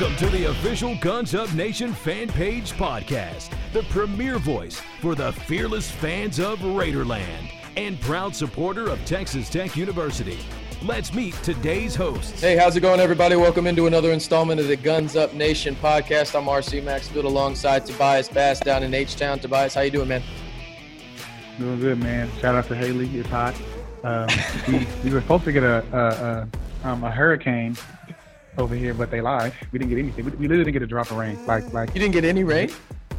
Welcome to the official Guns Up Nation fan page podcast, the premier voice for the fearless fans of Raiderland and proud supporter of Texas Tech University. Let's meet today's hosts. Hey, how's it going, everybody? Welcome into another installment of the Guns Up Nation podcast. I'm RC Maxfield alongside Tobias Bass down in H Town. Tobias, how you doing, man? Doing good, man. Shout out to Haley. It's hot. Um, we, we were supposed to get a a, a, um, a hurricane over here, but they lied. We didn't get anything. We, we literally didn't get a drop of rain. Like like You didn't get any rain?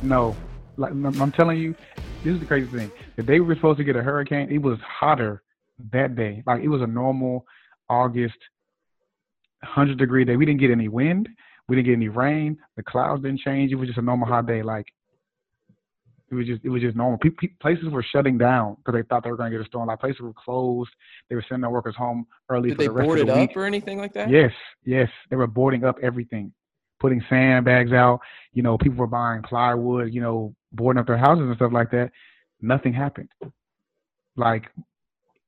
no. Like I'm telling you, this is the crazy thing. The day we were supposed to get a hurricane, it was hotter that day. Like it was a normal August, hundred degree day. We didn't get any wind. We didn't get any rain. The clouds didn't change. It was just a normal hot day. Like it was just it was just normal. Places were shutting down because they thought they were going to get a storm. Like places were closed. They were sending their workers home early Did for they the rest board of it the up week. or anything like that? Yes, yes. They were boarding up everything, putting sandbags out. You know, people were buying plywood. You know, boarding up their houses and stuff like that. Nothing happened. Like,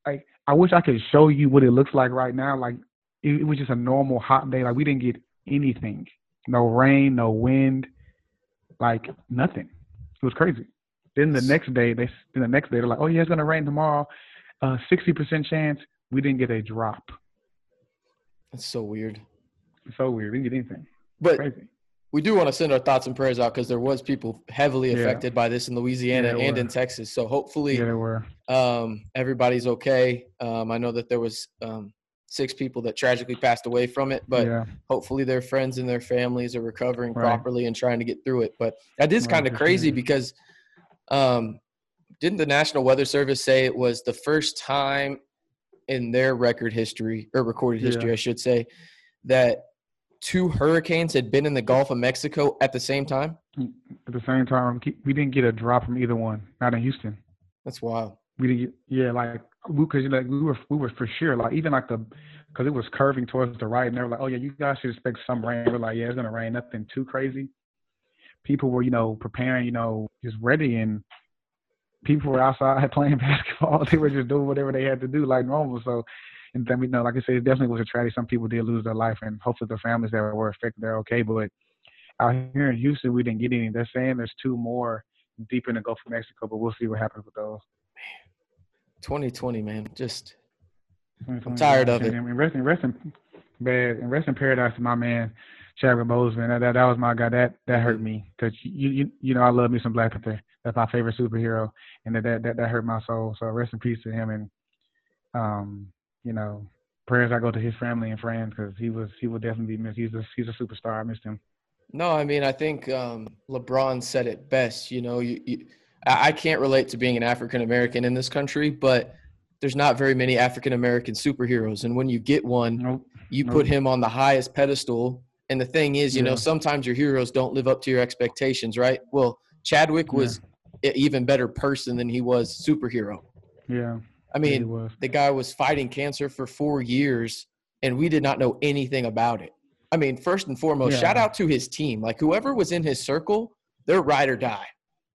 I I wish I could show you what it looks like right now. Like, it, it was just a normal hot day. Like we didn't get anything. No rain, no wind, like nothing. It was crazy. Then the next day, they then the next day they're like, "Oh yeah, it's gonna rain tomorrow. Uh, Sixty percent chance." We didn't get a drop. That's so weird. It's so weird. We didn't get anything. But Crazy. we do want to send our thoughts and prayers out because there was people heavily Yeah. affected by this in Louisiana Yeah, and in. Texas. So hopefully Yeah, were. um, everybody's okay. Um, I know that there was um, six people that tragically passed away from it, but yeah, hopefully their friends and their families are recovering Right. properly and trying to get through it. But that is Right, kind of crazy because um, didn't the National Weather Service say it was the first time in their record history or recorded Yeah. history, I should say, that two hurricanes had been in the Gulf of Mexico at the same time? at the same time, we- we didn't get a drop from either one. Not in Houston. That's wild. We didn't get. Yeah, like because like we were we were for sure like even like the because it was curving towards the right and they were like, oh yeah, you guys should expect some rain. We're like, yeah, it's gonna rain. Nothing too crazy. People were you know preparing, you know, just ready and. People were outside playing basketball. They were just doing whatever they had to do like normal. So, and then we know, like I said, it definitely was a tragedy. Some people did lose their life, and hopefully the families that were affected they're okay. But out here in Houston, we didn't get any. They're saying there's two more deep in the Gulf of Mexico, but we'll see what happens with those. 2020, man. Just I'm tired of it. And rest, and rest in bad and rest in paradise to my man Chadwick Boseman. That, that that was my guy. That that hurt me because you, you you know I love me some Black Panther. That's my favorite superhero, and that that that, that hurt my soul. So rest in peace to him, and um you know prayers I go to his family and friends because he was he will definitely be missed. He's a he's a superstar. I missed him. No, I mean, I think um, LeBron said it best. You know, you, you, I can't relate to being an African American in this country, but there's not very many African American superheroes, and when you get one, Nope. you Nope. put him on the highest pedestal. And the thing is, you know, sometimes your heroes don't live up to your expectations, right? Well, Chadwick Yeah. was an even better person than he was superhero. Yeah. I mean, the guy was fighting cancer for four years and we did not know anything about it. I mean, first and foremost, Yeah. shout out to his team. Like whoever was in his circle, they're ride or die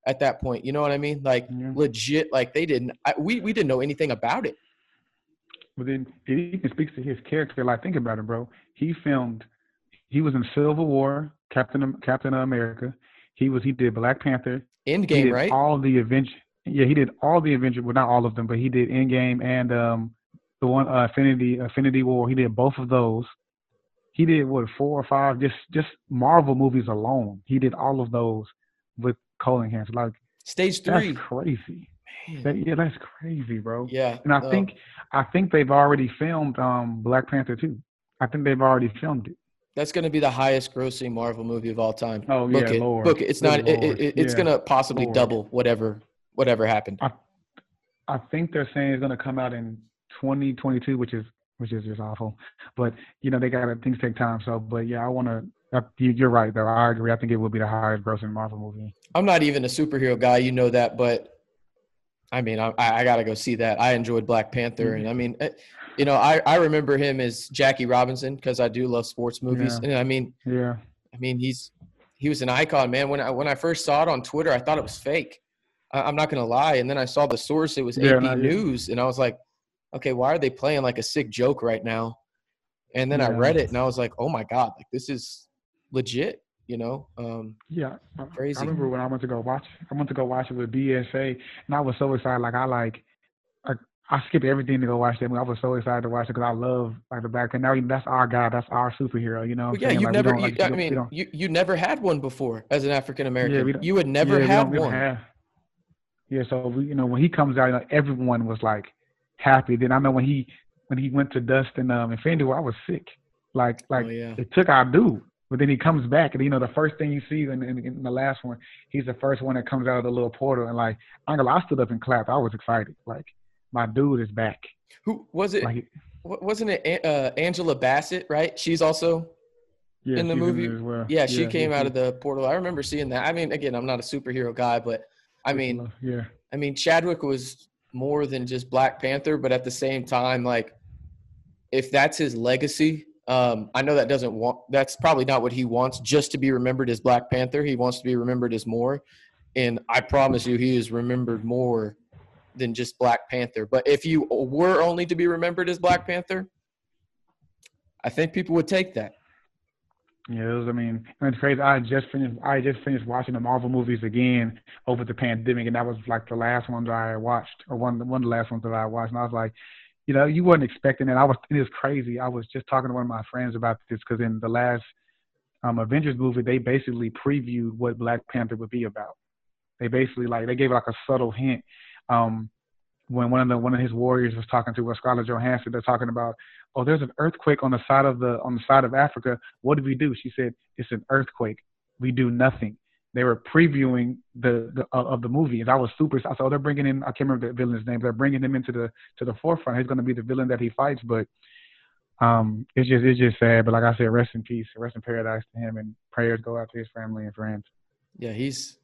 at that point. You know what I mean? Like Yeah. legit, like they didn't I, we we didn't know anything about it. But then it even speaks to his character. Like, think about it, bro. He filmed. He was in Civil War, Captain Captain America. He was. He did Black Panther. End he game, did right? all the Avengers. Yeah, he did all the Avengers. Well, not all of them, but he did Endgame and um the one uh, Infinity Infinity War. He did both of those. He did what four or five just just Marvel movies alone. He did all of those with colon cancer. Like Stage three. that's crazy. Man. That, yeah, that's crazy, bro. Yeah. And I no. think I think they've already filmed um Black Panther too. I think they've already filmed it. that's going to be the highest grossing Marvel movie of all time. Oh, Book yeah, it. Lord. Book it. It's Good not. It, it, it's Yeah. going to possibly Lord. double whatever whatever happened. I I think they're saying it's gonna come out in 2022, which is which is just awful. But you know they got to things take time. So, but yeah, I want to. You're right though. I agree. I think it will be the highest grossing Marvel movie. I'm not even a superhero guy, you know that, but I mean, I, I got to go see that. I enjoyed Black Panther, Mm-hmm. and I mean, eh, you know, I, I remember him as Jackie Robinson because I do love sports movies, Yeah. and I mean, Yeah. I mean, he's he was an icon, man. When I when I first saw it on Twitter, I thought it was fake. I, I'm not gonna lie, and then I saw the source; it was Yeah, AP yeah. News, and I was like, okay, why are they playing like a sick joke right now? And then I read it, and I was like, oh my god, like this is legit. You know, um, yeah, crazy. I remember when I went to go watch. I went to go watch it with BSA, and I was so excited. Like I like, I, I skipped everything to go watch that movie. I was so excited to watch it because I love like the back. And now that's our guy. That's our superhero. You know. Well, yeah, you've like, never. You, like, I mean, you you never had one before as an African American. Yeah, you had never yeah, had one. Have, yeah, so we, you know, when he comes out, you know, everyone was like happy. Then I know when he when he went to Dust and um Infinity War, I was sick. Like like oh, yeah. it took our dude. But then he comes back, and you know the first thing you see in, in, in, the last one, he's the first one that comes out of the little portal, and like I, I stood up and clapped. I was excited. Like my dude is back. Who was it? Like, wasn't it uh, Angela Bassett? Right? She's also yeah, in the movie. In well. Yeah, she yeah, came yeah, out of the portal. I remember seeing that. I mean, again, I'm not a superhero guy, but I mean, yeah. I mean, Chadwick was more than just Black Panther, but at the same time, like, if that's his legacy, um, I know that doesn't want. That's probably not what he wants. Just to be remembered as Black Panther, he wants to be remembered as more. And I promise you, he is remembered more than just Black Panther. But if you were only to be remembered as Black Panther, I think people would take that. Yeah, was, I mean, it's crazy. I just finished. I just finished watching the Marvel movies again over the pandemic, and that was like the last one that I watched, or one one of the last ones that I watched. And I was like, you know, you weren't expecting it. I was, it was crazy. I was just talking to one of my friends about this because in the last um, Avengers movie, they basically previewed what Black Panther would be about. They basically like they gave like a subtle hint. Um, when one of the one of his warriors was talking to a Scarlett Johansson, they're talking about, oh, there's an earthquake on the side of the on the side of Africa. What do we do? She said, it's an earthquake. We do nothing they were previewing the, the uh, of the movie, and I was super. I saw they're bringing in. I can't remember the villain's name. They're bringing him into the to the forefront. He's going to be the villain that he fights. But um, it's just it's just sad. But like I said, rest in peace, rest in paradise to him, and prayers go out to his family and friends. Yeah, he's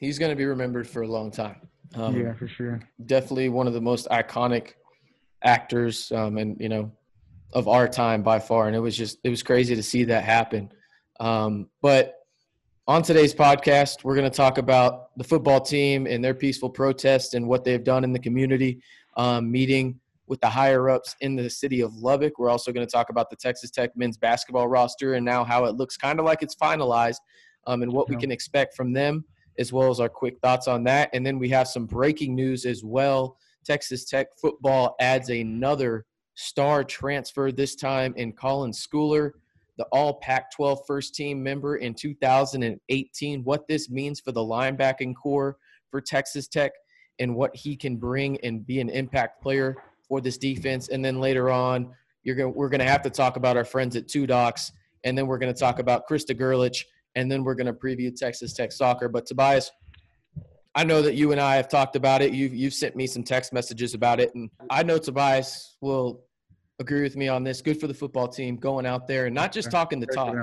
he's going to be remembered for a long time. Um, yeah, for sure. Definitely one of the most iconic actors, um, and you know, of our time by far. And it was just it was crazy to see that happen. Um, but on today's podcast, we're going to talk about the football team and their peaceful protest and what they've done in the community, um, meeting with the higher ups in the city of Lubbock. We're also going to talk about the Texas Tech men's basketball roster and now how it looks kind of like it's finalized um, and what we can expect from them, as well as our quick thoughts on that. And then we have some breaking news as well. Texas Tech football adds another star transfer, this time in Colin Schooler the all Pac 12 first team member in 2018, what this means for the linebacking core for Texas Tech, and what he can bring and be an impact player for this defense. And then later on, you're going we're going to have to talk about our friends at Two Docs, and then we're going to talk about Krista Gerlich, and then we're going to preview Texas Tech soccer. But Tobias, I know that you and I have talked about it. You've you've sent me some text messages about it, and I know Tobias will agree with me on this. Good for the football team going out there and not just talking the talk,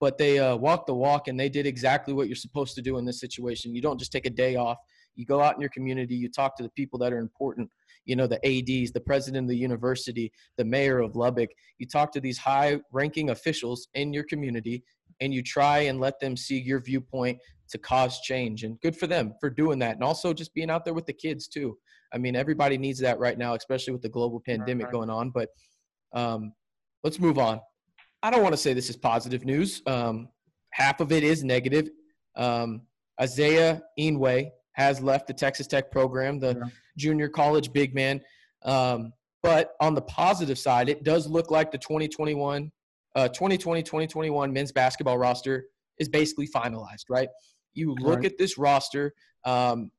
but they uh, walk the walk and they did exactly what you're supposed to do in this situation. You don't just take a day off. You go out in your community. You talk to the people that are important. You know, the ADs, the president of the university, the mayor of Lubbock. You talk to these high-ranking officials in your community, and you try and let them see your viewpoint to cause change. And good for them for doing that, and also just being out there with the kids too. I mean, everybody needs that right now, especially with the global pandemic going on. But um, let's move on. I don't want to say this is positive news. Um, half of it is negative. Um, Isaiah Inouye has left the Texas Tech program, the yeah. junior college big man. Um, but on the positive side, it does look like the 2021, uh, 2020, 2021 men's basketball roster is basically finalized, right? You look right. at this roster. Um,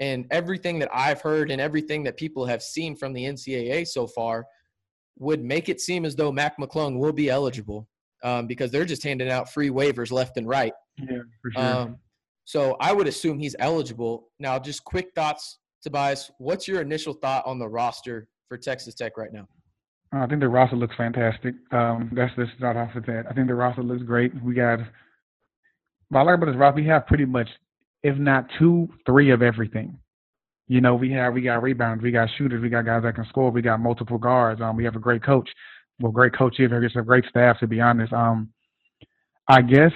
and everything that I've heard and everything that people have seen from the NCAA so far would make it seem as though Mac McClung will be eligible um, because they're just handing out free waivers left and right. Yeah, for sure. Um, so I would assume he's eligible. Now, just quick thoughts, Tobias. What's your initial thought on the roster for Texas Tech right now? I think the roster looks fantastic. Um, that's just start off with that. I think the roster looks great. We got, what I like about this roster, we have pretty much if not two, three of everything. You know, we have we got rebounds, we got shooters, we got guys that can score, we got multiple guards. Um, we have a great coach. Well, great coach here, it's a great staff to be honest. Um, I guess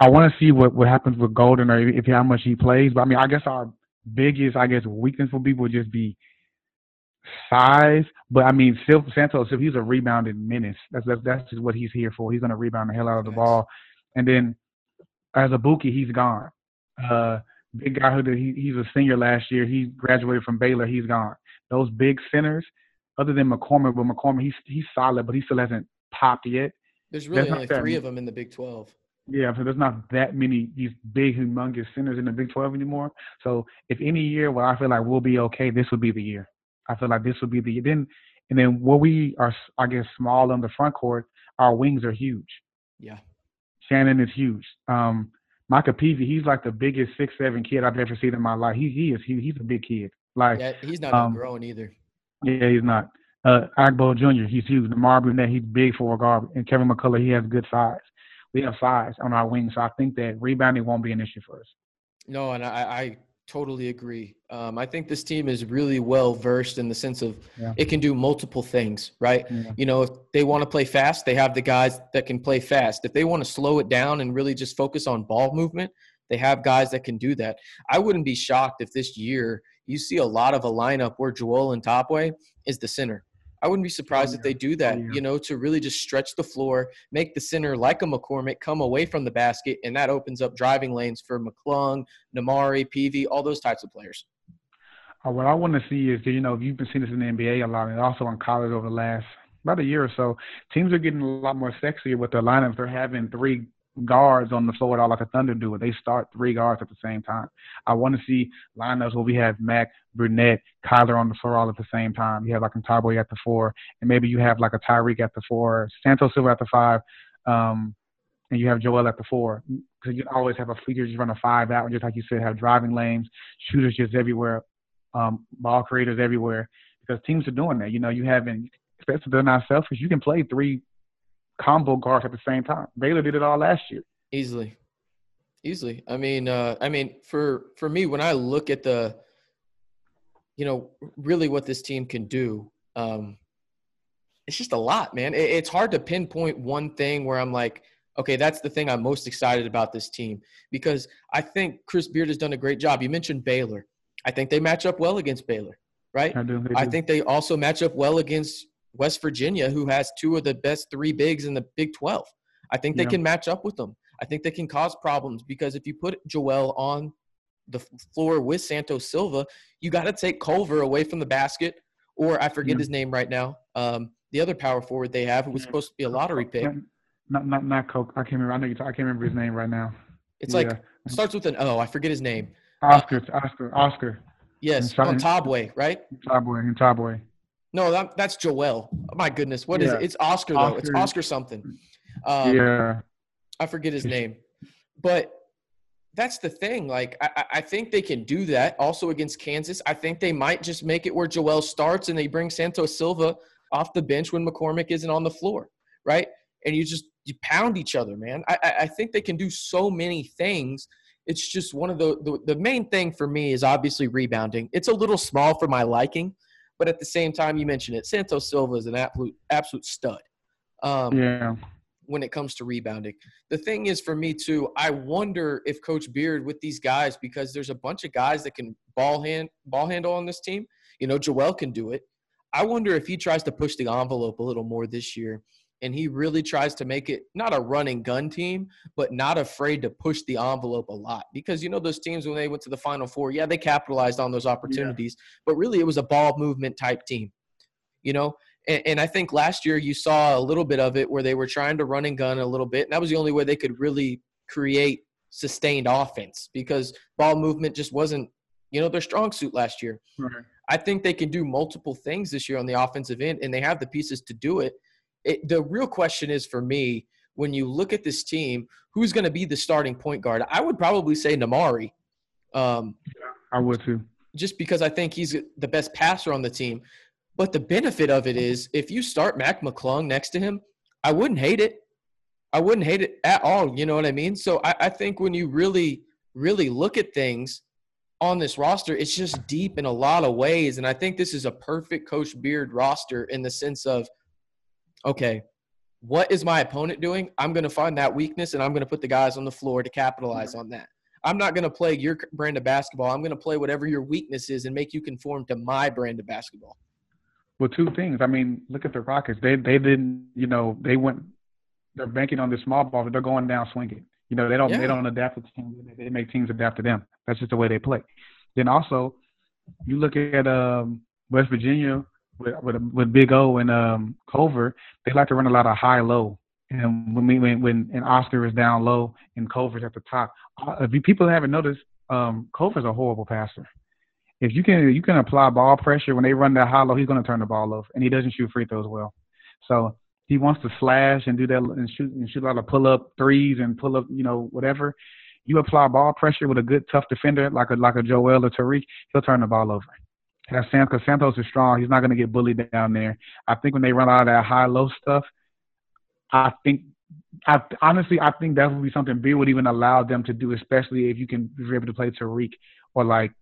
I want to see what what happens with Goldin or if how much he plays. But I mean, I guess our biggest, I guess, weakness for people would just be size. But I mean, Santos, if he's a rebounding menace, that's that's, that's just what he's here for. He's going to rebound the hell out of the ball And then as a Buki, he's gone. Uh, big guy who he, he's a senior last year. He graduated from Baylor. He's gone. Those big centers, other than McCormack, but McCormack, he's he's solid, but he still hasn't popped yet. There's really only three of them in the Big 12. Yeah, so there's not that many these big, humongous centers in the Big 12 anymore. So if any year where I feel like we'll be okay, this would be the year. I feel like this would be the then, and then where we are, I guess, small on the front court, our wings are huge. Yeah. Shannon is huge. Um, Micah Peavy, he's like the biggest six seven kid I've ever seen in my life. He he is he, he's a big kid. Like yeah, he's not um, growing either. Yeah, he's not. Uh, Agbo Jr. He's huge. Lamar Burnett, he's big for a guard, and Kevin McCullar, he has good size. We have size on our wings, so I think that rebounding won't be an issue for us. No, and I, I totally agree. Um, I think this team is really well versed in the sense of yeah. it can do multiple things, right? Yeah. You know, if they want to play fast, they have the guys that can play fast. If they want to slow it down and really just focus on ball movement, they have guys that can do that. I wouldn't be shocked if this year you see a lot of a lineup where Joel Ntambwe is the center. I wouldn't be surprised if they do that, you know, to really just stretch the floor, make the center like a McCormack come away from the basket, and that opens up driving lanes for McClung, Nembhard, Peavy, all those types of players. Uh, what I want to see is, you know, if you've been seeing this in the NBA a lot, and also in college over the last about a year or so. Teams are getting a lot more sexier with their lineups. They're having three guards on the floor at all like the Thunder do. They start three guards at the same time. I want to see lineups where we have Mac, Burnett, Kyler on the floor all at the same time. You have like a Ntambwe at the four, and maybe you have like a Tyreek at the four, Santos Silva at the five, um, and you have Joel at the four. Because you always have a you just run a five out, and just like you said, have driving lanes, shooters just everywhere, um, ball creators everywhere. Because teams are doing that. You know, you haven't, especially if they're not selfish, you can play three combo guards at the same time. Baylor did it all last year. Easily. Easily. I mean, uh, I mean, for for me, when I look at the, you know, really what this team can do, um, it's just a lot, man. It, it's hard to pinpoint one thing where I'm like, okay, that's the thing I'm most excited about this team because I think Chris Beard has done a great job. You mentioned Baylor. I think they match up well against Baylor, right? I do. I think they also match up well against West Virginia, who has two of the best three bigs in the Big 12. I think they yeah. can match up with them. I think they can cause problems because if you put Joel on the floor with Santos Silva, you got to take Culver away from the basket, or I forget yeah. his name right now. Um, the other power forward they have, who was supposed to be a lottery pick. Not not not Coke. I can't remember. I know you. I can't remember his name right now. It's yeah. like starts with an O. I forget his name. Oscar. Uh, Oscar. Oscar. Yes, Ntambwe, right? Ntambwe. Ntambwe. No, that, that's Joel. My goodness, what yeah. is it? It's Oscar though. It's Oscar something. Um, yeah, I forget his name, but that's the thing. Like, I, I think they can do that. Also against Kansas, I think they might just make it where Joel starts and they bring Santos Silva off the bench when McCormack isn't on the floor, right? And you just you pound each other, man. I, I think they can do so many things. It's just one of the, the the main thing for me is obviously rebounding. It's a little small for my liking but at the same time, you mentioned it. Santos Silva is an absolute absolute stud. Um, yeah. When it comes to rebounding, the thing is for me too. I wonder if Coach Beard with these guys because there's a bunch of guys that can ball hand ball handle on this team. You know, Joel can do it. I wonder if he tries to push the envelope a little more this year and he really tries to make it not a running gun team, but not afraid to push the envelope a lot. Because you know those teams when they went to the Final Four, yeah, they capitalized on those opportunities, yeah. but really it was a ball movement type team. You know, and, and, I think last year you saw a little bit of it where they were trying to run and gun a little bit, and that was the only way they could really create sustained offense because ball movement just wasn't, you know, their strong suit last year. Right. I think they can do multiple things this year on the offensive end, and they have the pieces to do it it, the real question is for me when you look at this team, who's going to be the starting point guard? I would probably say Nimari. Um, I would too. Just because I think he's the best passer on the team. But the benefit of it is if you start Mac McClung next to him, I wouldn't hate it. I wouldn't hate it at all. You know what I mean? So I, I think when you really, really look at things on this roster, it's just deep in a lot of ways. And I think this is a perfect Coach Beard roster in the sense of okay, what is my opponent doing? I'm going to find that weakness and I'm going to put the guys on the floor to capitalize on that. I'm not going to play your brand of basketball. I'm going to play whatever your weakness is and make you conform to my brand of basketball. Well, two things. I mean, look at the Rockets. They they didn't, you know, they went they're banking on the small ball, but they're going down swinging. You know, they don't Yeah. they don't adapt to teams. They make teams adapt to them. That's just the way they play. Then also, you look at um, West Virginia with with, with Big O and um, Culver. They like to run a lot of high low. And when we when when and Oscar is down low and Culver's at the top. Uh, If you, people haven't noticed, um, Culver's a horrible passer. If you can you can apply ball pressure when they run that high low, he's going to turn the ball over, and he doesn't shoot free throws well. So he wants to slash and do that and shoot and shoot a lot of pull up threes and pull up, you know, whatever. You apply ball pressure with a good tough defender like a like a Joel or Tariq, he'll turn the ball over. Because Santos is strong. He's not going to get bullied down there. I think when they run out of that high low stuff, I think I honestly I think that would be something Beard would even allow them to do, especially if you can if you're able to play Tariq or like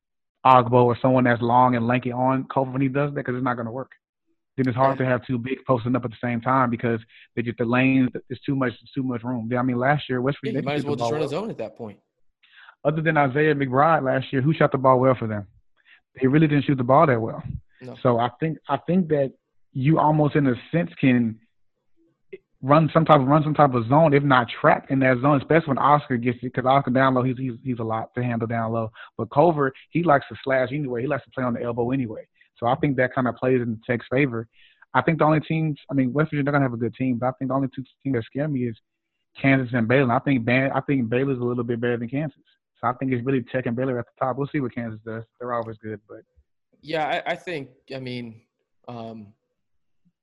Agbo or someone that's long and lanky on Culver when he does that because it's not going to work. Then it's hard to have two bigs posting up at the same time because they just the lanes. There's too much. Too much room. I mean, last year West Virginia you might as well just run a zone at that point. Other than Isaiah McBride last year, who shot the ball well for them? They really didn't shoot the ball that well. No. So I think I think that you almost in a sense can run some type of run some type of zone, if not trap in that zone, especially when Oscar gets it, because Oscar down low, he's, he's he's a lot to handle down low. But Culver, he likes to slash anyway. He likes to play on the elbow anyway. So I think that kind of plays in Tech's favor. I think the only teams, I mean, West Virginia, they're gonna have a good team, but I think the only two teams that scare me is Kansas and Baylor. I think Ban- I think Baylor's a little bit better than Kansas. So I think it's really Tech and Baylor at the top. We'll see what Kansas does. They're always good, but Yeah, I, I think. I mean, um,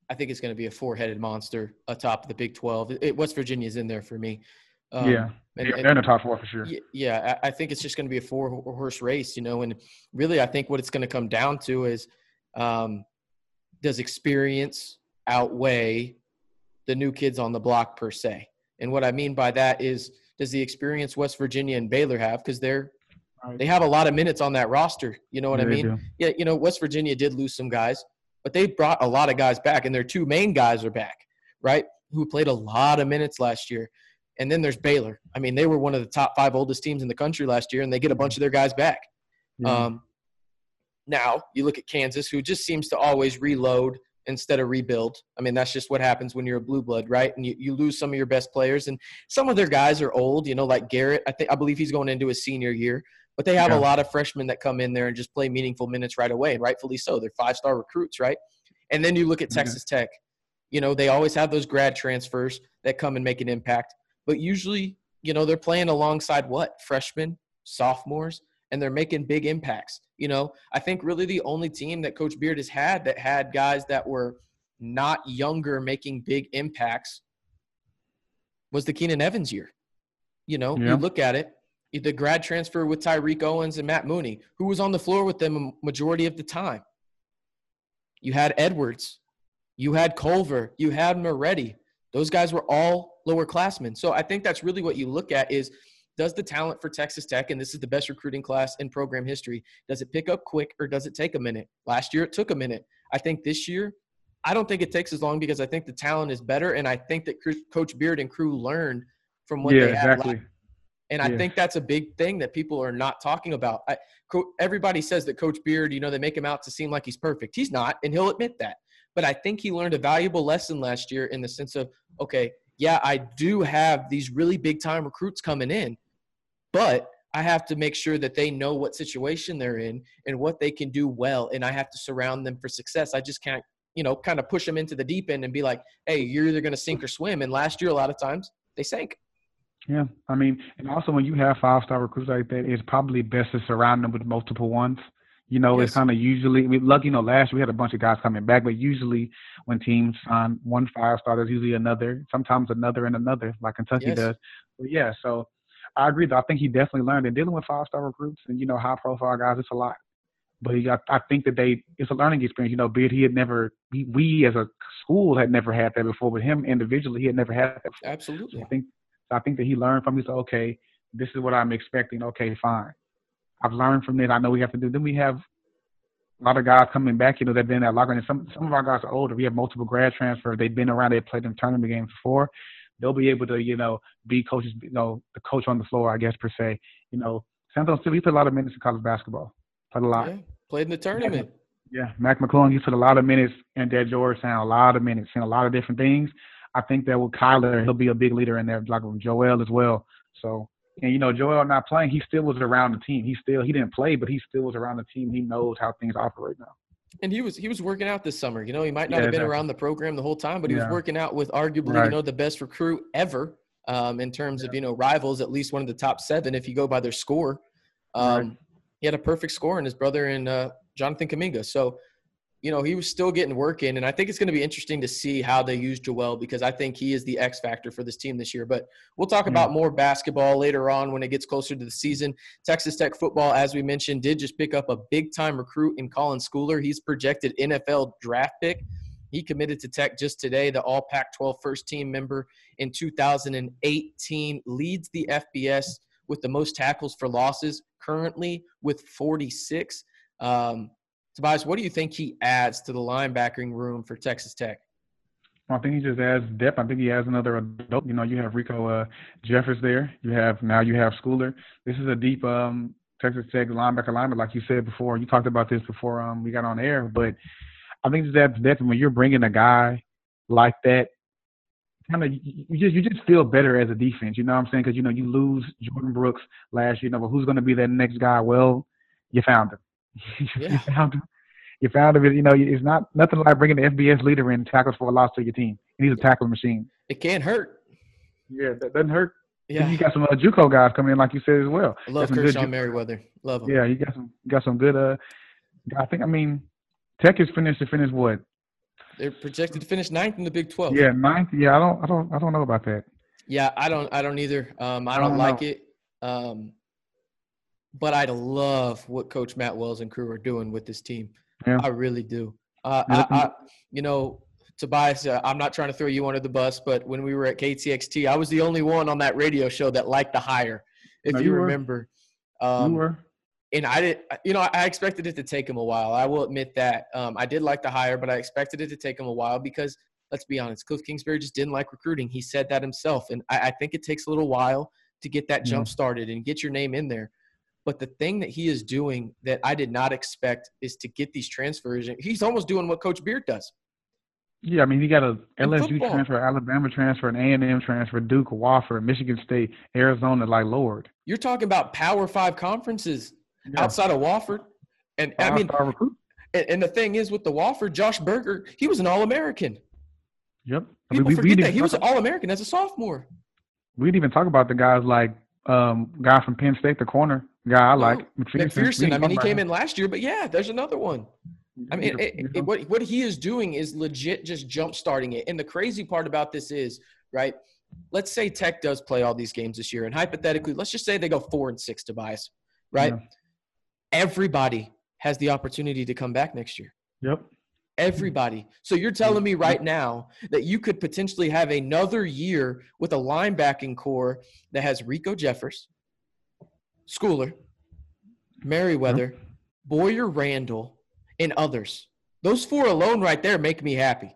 I think it's going to be a four-headed monster atop the Big Twelve. It, West Virginia's in there for me. Um, yeah, and- they're, they're in the top four for sure. Yeah, I I think it's just going to be a four horse race, you know. And really, I think what it's going to come down to is um, does experience outweigh the new kids on the block per se? And what I mean by that is does the experience West Virginia and Baylor have? Because they're they have a lot of minutes on that roster. You know what Yeah, I mean? Yeah, you know, West Virginia did lose some guys, but they brought a lot of guys back, and their two main guys are back, right? Who played a lot of minutes last year. And then there's Baylor. I mean, they were one of the top five oldest teams in the country last year, and they get a bunch of their guys back. Yeah. Um, now you look at Kansas, who just seems to always reload instead of rebuild. I mean, that's just what happens when you're a blue blood, right? And you, you lose some of your best players, and some of their guys are old. You know, like Garrett. I think I believe he's going into his senior year, but they have Yeah. a lot of freshmen that come in there and just play meaningful minutes right away, and rightfully so. They're five star recruits, right? And then you look at Yeah. Texas Tech. You know, they always have those grad transfers that come and make an impact, but usually, you know, they're playing alongside what freshmen, sophomores, and they're making big impacts. You know, I think really the only team that Coach Beard has had that had guys that were not younger making big impacts was the Keenan Evans year. You know, Yeah. you look at it, the grad transfer with Tariq Owens and Matt Mooney, who was on the floor with them a majority of the time. You had Edwards, you had Culver, you had Moretti. Those guys were all lower classmen. So I think that's really what you look at is does the talent for Texas Tech, and this is the best recruiting class in program history, does it pick up quick or does it take a minute? Last year it took a minute. I think this year, I don't think it takes as long because I think the talent is better, and I think that Coach Beard and crew learned from what yeah, they had last exactly. and I think that's a big thing that people are not talking about. I, everybody says that Coach Beard, you know, they make him out to seem like he's perfect. He's not, and he'll admit that. But I think he learned a valuable lesson last year in the sense of, okay, yeah, I do have these really big time recruits coming in, but I have to make sure that they know what situation they're in and what they can do well, and I have to surround them for success. I just can't, you know, kind of push them into the deep end and be like, hey, you're either going to sink or swim. And last year, a lot of times, they sank. Yeah, I mean, and also when you have five star recruits like that, it's probably best to surround them with multiple ones. You know, it's kind of usually. I mean, lucky, you know, last year we had a bunch of guys coming back, but usually when teams sign one five star, there's usually another, sometimes another and another, like Kentucky Yes. does. But yeah, so I agree. Though I think he definitely learned. And dealing with five star recruits and you know high profile guys, it's a lot. But he got, I think that they, it's a learning experience. You know, Beard, he had never, we, we as a school had never had that before, but him individually, he had never had that before. So Absolutely. I think so I think that he learned from. He said, "Okay, this is what I'm expecting. Okay, fine. I've learned from this. I know we have to do." Then we have a lot of guys coming back. You know, they've been at locker. And some some of our guys are older. We have multiple grad transfers. They've been around. They've played in tournament games before. They'll be able to, you know, be coaches. You know, the coach on the floor, I guess per se. You know, Santos still he played a lot of minutes in college basketball. Played a lot. Yeah, played in the tournament. Yeah, Mac McClung, he put a lot of minutes in that Georgetown, a lot of minutes, and a lot of different things. I think that with Kyler, he'll be a big leader in there, like with Joel as well. So, and you know, Joel not playing, he still was around the team. He still he didn't play, but he still was around the team. He knows how things operate now. And he was he was working out this summer. You know, he might not Yeah, have been exactly. around the program the whole time, but he was working out with arguably, you know, the best recruit ever um, in terms of you know rivals, at least one of the top seven if you go by their score. Um, Right. He had a perfect score and his brother and uh, Jonathan Kuminga. So, you know, he was still getting work in, and I think it's going to be interesting to see how they use Joel because I think he is the X factor for this team this year. But we'll talk about more basketball later on when it gets closer to the season. Texas Tech football, as we mentioned, did just pick up a big time recruit in Colin Schooler. He's projected NFL draft pick. He committed to Tech just today, the All Pac 12 first team member in 2018, leads the FBS with the most tackles for losses, currently with 46. Um, Tobias, what do you think he adds to the linebacking room for Texas Tech? I think he just adds depth. I think he adds another adult. You know, you have Riko uh, Jeffers there. You have now you have Schooler. This is a deep um, Texas Tech linebacker lineman, like you said before. You talked about this before um, we got on air, but I think just adds depth. When you're bringing a guy like that, kind of you you just you just feel better as a defense. You know what I'm saying? Because you know you lose Jordan Brooks last year. You know, but who's going to be that next guy? Well, you found him. Yeah. you found him. You found him. You know, it's not nothing like bringing the FBS leader in tackles for a loss to your team. And he's a tackling machine. It can't hurt. Yeah, that doesn't hurt. Yeah. You got some uh, JUCO guys coming in, like you said as well. I love good Kershaw Ju- Merriweather. Love him. Yeah, you got some got some good. Uh, I think I mean, Tech is finished to finish what? They're projected to finish ninth in the Big 12. Yeah, ninth. Yeah, I don't I don't I don't know about that. Yeah, I don't I don't either. Um, I I don't, don't like know. it. Um, but I love what Coach Matt Wells and crew are doing with this team. Yeah. I really do. Uh, I, I, you know, Tobias, uh, I'm not trying to throw you under the bus, but when we were at KTXT, I was the only one on that radio show that liked the hire, if No, you, you remember. Um, you were. and I did, you know, I expected it to take him a while. I will admit that. Um, I did like the hire, but I expected it to take him a while because, let's be honest, Cliff Kingsbury just didn't like recruiting. He said that himself, and I, I think it takes a little while to get that jump started and get your name in there. But the thing that he is doing that I did not expect is to get these transfers. He's almost doing what Coach Beard does. Yeah, I mean, you got a In LSU football. transfer, Alabama transfer, an A and M transfer, Duke, Wofford, Michigan State, Arizona. Like Lord, You're talking about Power Five conferences Yeah. outside of Wofford, and I mean, and, and the thing is with the Wofford, Josh Berger, he was an All American. Yep. I mean, People we, we forget didn't that he was an All American as a sophomore. we didn't even talk about the guys like um guy from Penn State, the corner guy I like McPhearson. McPhearson. I mean, he came in last year, but yeah, there's another one. I mean, it, it- what what he is doing is legit, just jump starting it. And the crazy part about this is, right? Let's say Tech does play all these games this year, and hypothetically, let's just say they go four and six, Tobias, right? Yeah. Everybody has the opportunity to come back next year. Yep. Everybody. So you're telling me right now that you could potentially have another year with a linebacking core that has Riko Jeffers, Schooler, Merriweather, Boyer Randall, and others. Those four alone right there make me happy.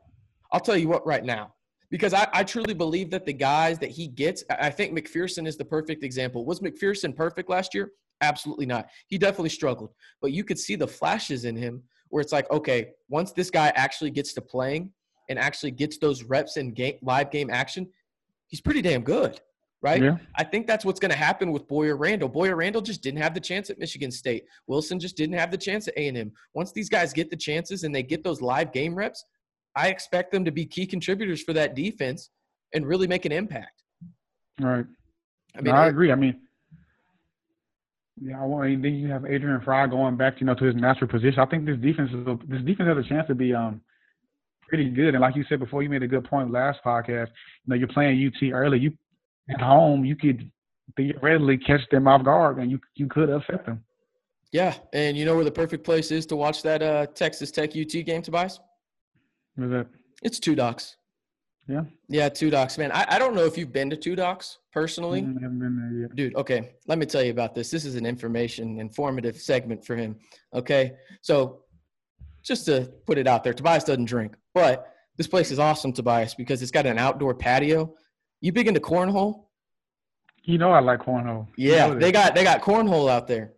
I'll tell you what right now. Because I, I truly believe that the guys that he gets, I I think McPhearson is the perfect example. Was McPhearson perfect last year? Absolutely not. He definitely struggled. But you could see the flashes in him where it's like, okay, once this guy actually gets to playing and actually gets those reps in game, live game action, he's pretty damn good, right? Yeah. I think that's what's going to happen with Boyer Randall. Boyer Randall just didn't have the chance at Michigan State. Wilson just didn't have the chance at A&M. Once these guys get the chances and they get those live game reps, I expect them to be key contributors for that defense and really make an impact. All right. I I mean, I it- agree. I mean, yeah, I want. Then you have Adrian Frye going back, you know, to his natural position. I think this defense is this defense has a chance to be um pretty good. And like you said before, you made a good point last podcast. You know, you're playing UT early. You at home, you could theoretically catch them off guard, and you you could upset them. yeah, and you know where the perfect place is to watch that uh, Texas Tech UT game, Tobias? Was that? It's Two Docs. Yeah. Yeah, Two Docs, man. I, I don't know if you've been to Two Docs personally. Mm, haven't been there yet. Dude, okay, let me tell you about this. This is an information informative segment for him. Okay, so just to put it out there, Tobias doesn't drink, but this place is awesome, Tobias, because it's got an outdoor patio. You big into cornhole? You know, I like cornhole. You Yeah, know they got they got cornhole out there.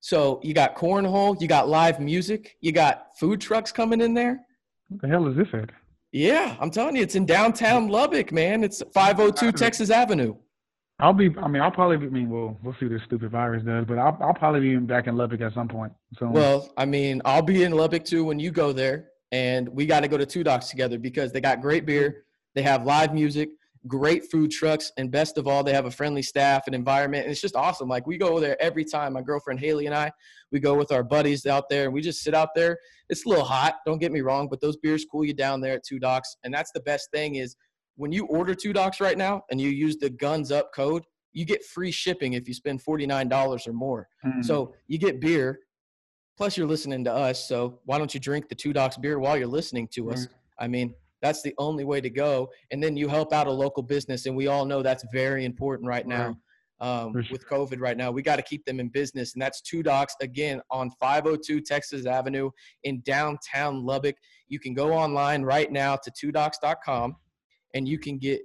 So you got cornhole, you got live music, you got food trucks coming in there. What the hell is this at? Yeah, I'm telling you, it's in downtown Lubbock, man. It's 502 Texas Avenue. I'll be. I mean, I'll probably. Be, I mean, we'll we'll see what this stupid virus does, but I'll I'll probably be back in Lubbock at some point. So well, I mean, I'll be in Lubbock too when you go there, and we got to go to Two Docs together because they got great beer, they have live music, great food trucks, and best of all, they have a friendly staff and environment. And it's just awesome. Like we go there every time. My girlfriend Haley and I, we go with our buddies out there, and we just sit out there. It's a little hot, don't get me wrong, but those beers cool you down there at Two Docs, and that's the best thing is when you order Two Docs right now and you use the Guns Up code you get free shipping if you spend $49 or more. Mm-hmm. So you get beer, plus you're listening to us. So why don't you drink the Two Docs beer while you're listening to us? I mean, that's the only way to go. And then you help out a local business. And we all know that's very important right now. Um, with COVID right now, we got to keep them in business, and that's Two Docs again on 502 Texas Avenue in downtown Lubbock. You can go online right now to twodocs.com, and you can get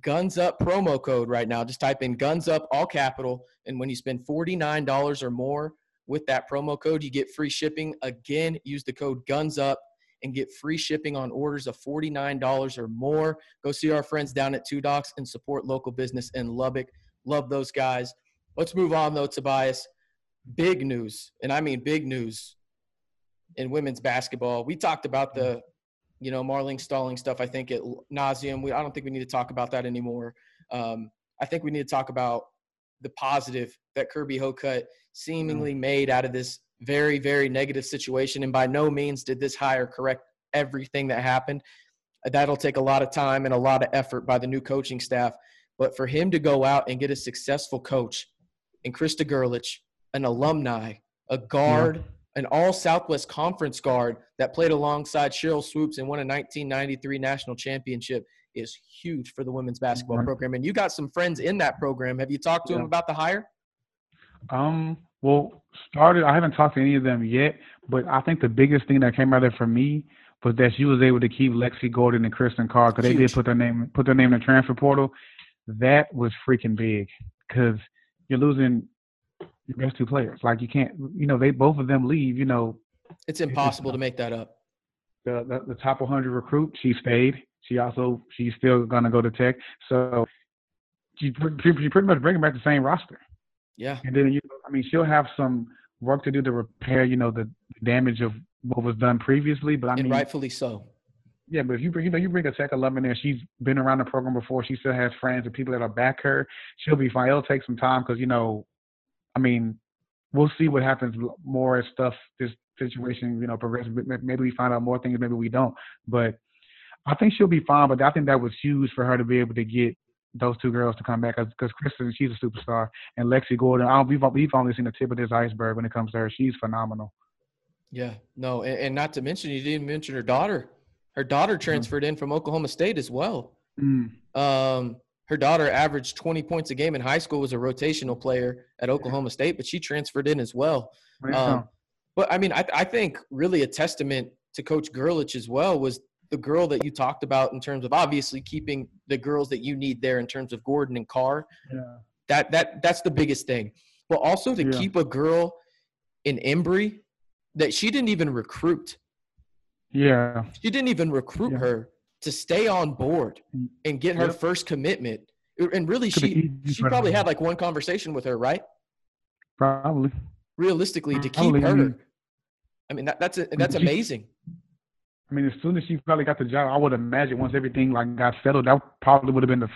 Guns Up promo code right now. Just type in Guns Up, all capital. And when you spend $49 or more with that promo code, you get free shipping. Again, use the code Guns Up and get free shipping on orders of $49 or more. Go see our friends down at Two Docs and support local business in Lubbock. Love those guys. Let's move on, though, Tobias. Big news, and I mean big news in women's basketball. We talked about the you know, Marlene Stollings stuff, I think at nauseum. We, I don't think we need to talk about that anymore. Um, I think we need to talk about the positive that Kirby Hocutt seemingly mm. made out of this very, very negative situation. And by no means did this hire correct everything that happened. That'll take a lot of time and a lot of effort by the new coaching staff. But for him to go out and get a successful coach and Krista Gerlich, an alumni, a guard, yeah an all Southwest Conference guard that played alongside Sheryl Swoopes and won a 1993 national championship is huge for the women's basketball right. program. And you got some friends in that program. Have you talked to yeah. them about the hire? Um, well, started. I haven't talked to any of them yet, but I think the biggest thing that came out of it for me was that she was able to keep Lexi Gordon and Kristen Carr because they did put their name put their name in the transfer portal. That was freaking big because you're losing your best two players. Like you can't, you know, they both of them leave. You know, it's impossible to make that up. The, the, the top 100 recruit, she stayed. She also she's still gonna go to Tech. So she, she pretty much bringing back the same roster. Yeah. And then you, I mean, she'll have some work to do to repair, you know, the damage of what was done previously. But I and mean, rightfully so. Yeah, but if you bring, you know, you bring a Tech alum in there, she's been around the program before. She still has friends and people that are back her. She'll be fine. It'll take some time because you know I mean, we'll see what happens more as stuff this situation you know progresses. Maybe we find out more things, maybe we don't. But I think she'll be fine. But I think that was huge for her to be able to get those two girls to come back because Kristen, she's a superstar, and Lexi Gordon. I we've we've only seen the tip of this iceberg when it comes to her. She's phenomenal. Yeah, no, and, and not to mention you didn't mention her daughter. Her daughter mm-hmm. transferred mm-hmm. in from Oklahoma State as well. Mm. Um, her daughter averaged 20 points a game in high school was a rotational player at oklahoma state but she transferred in as well um, but i mean I, I, think really a testament to coach Gerlich as well was the girl that you talked about in terms of obviously keeping the girls that you need there in terms of gordon and carr yeah. that that that's the biggest thing but also to yeah. keep a girl in embry that she didn't even recruit yeah she didn't even recruit yeah. her to stay on board mm. and get her yep. first commitment. And really, Could she she probably had like one conversation with her, right? Probably. Realistically, to keep her. I mean, that, that's a, that's amazing. I mean, as soon as she probably got the job, I would imagine once everything like got settled, that probably would have been the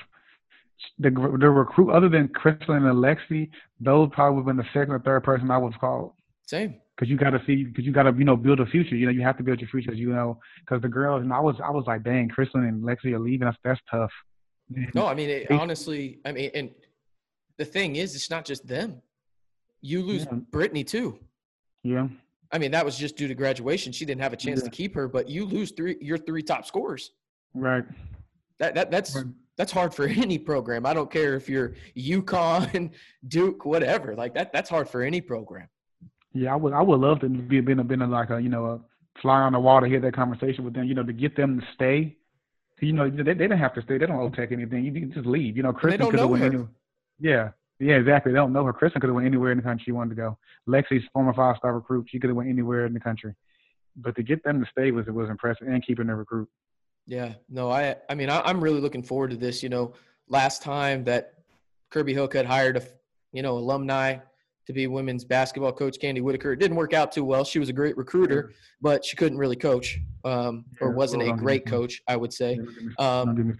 the the recruit other than Crystal and Alexi, those probably would have been the second or third person I would have called. Same because you got to see because you got to you know build a future. You know you have to build your future. You know because the girls and I was I was like dang, Kristen and Lexi are leaving. That's that's tough. No, I mean it, honestly, I mean, and the thing is, it's not just them. You lose yeah. Brittany too. Yeah. I mean that was just due to graduation. She didn't have a chance yeah. to keep her, but you lose three your three top scorers. Right. That that that's. Right. That's hard for any program. I don't care if you're UConn, Duke, whatever. Like that. That's hard for any program. Yeah, I would I would love to be been a been like a you know a fly on the wall to hear that conversation with them. You know, to get them to stay. You know, they they didn't have to stay. They don't owe Tech anything. You can just leave. You know, Kristen could have went. Yeah, yeah, exactly. They don't know her. Kristen could have went anywhere in the country she wanted to go. Lexi's former five star recruit. She could have went anywhere in the country. But to get them to stay was it was impressive and keeping the recruit. Yeah, no, I I mean I, am really looking forward to this. You know, last time that Kirby Hocutt hired a you know alumni to be women's basketball coach, Candi Whitaker, it didn't work out too well. She was a great recruiter, but she couldn't really coach, um, or wasn't a great coach, I would say. Um,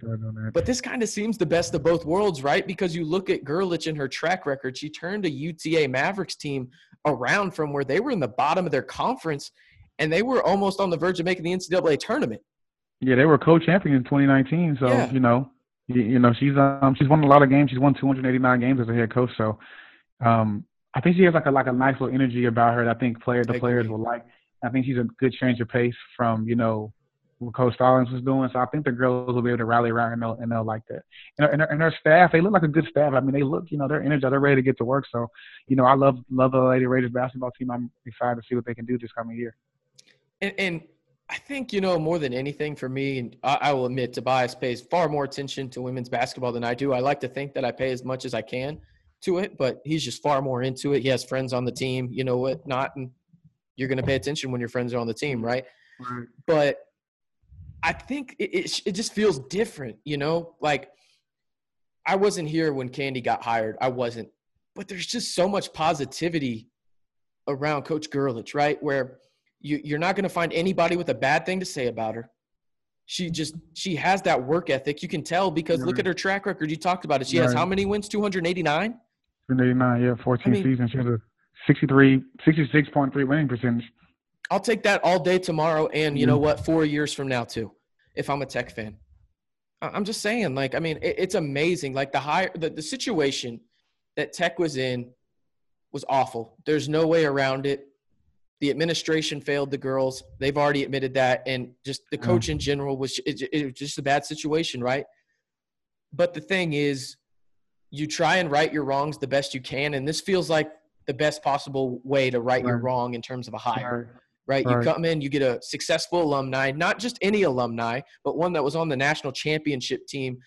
but this kind of seems the best of both worlds, right? Because you look at Gerlich and her track record. She turned a UTA Mavericks team around from where they were in the bottom of their conference, and they were almost on the verge of making the NCAA tournament. Yeah, they were co-champion in 2019. So yeah. you know, you, you, know, she's um she's won a lot of games. She's won 289 games as a head coach. So um I think she has like a like a nice little energy about her that I think players the players will like. I think she's a good change of pace from you know what Coach Stollings was doing. So I think the girls will be able to rally around and they'll, and they'll like that. And, and, and their staff, they look like a good staff. I mean, they look, you know, they're energized, they're ready to get to work. So, you know, I love love the Lady Raiders basketball team. I'm excited to see what they can do this coming year. And, and I think you know more than anything for me, and I, I will admit, Tobias pays far more attention to women's basketball than I do. I like to think that I pay as much as I can to it, but he's just far more into it. He has friends on the team, you know what not, and you're going to pay attention when your friends are on the team, right? right. But I think it, it, it just feels different, you know. Like I wasn't here when Candi got hired. I wasn't, but there's just so much positivity around Coach Gerlich, right? Where you, you're not going to find anybody with a bad thing to say about her. She just she has that work ethic. You can tell because right. look at her track record. You talked about it. She right. has how many wins? 289. 289, yeah, 14 I mean, seasons. She has a 63, 66.3 winning percentage. I'll take that all day tomorrow, and you know mm-hmm. what? Four years from now too, if I'm a Tech fan. I'm just saying, like, I mean, it's amazing. Like the higher the, the situation that Tech was in was awful. There's no way around it. The administration failed the girls. They've already admitted that, and just the coach in general was it, it was just a bad situation, right? But the thing is, you try and right your wrongs the best you can, and this feels like the best possible way to right, right. your wrong in terms of a hire. Right. right? You come in, you get a successful alumni, not just any alumni, but one that was on the national championship team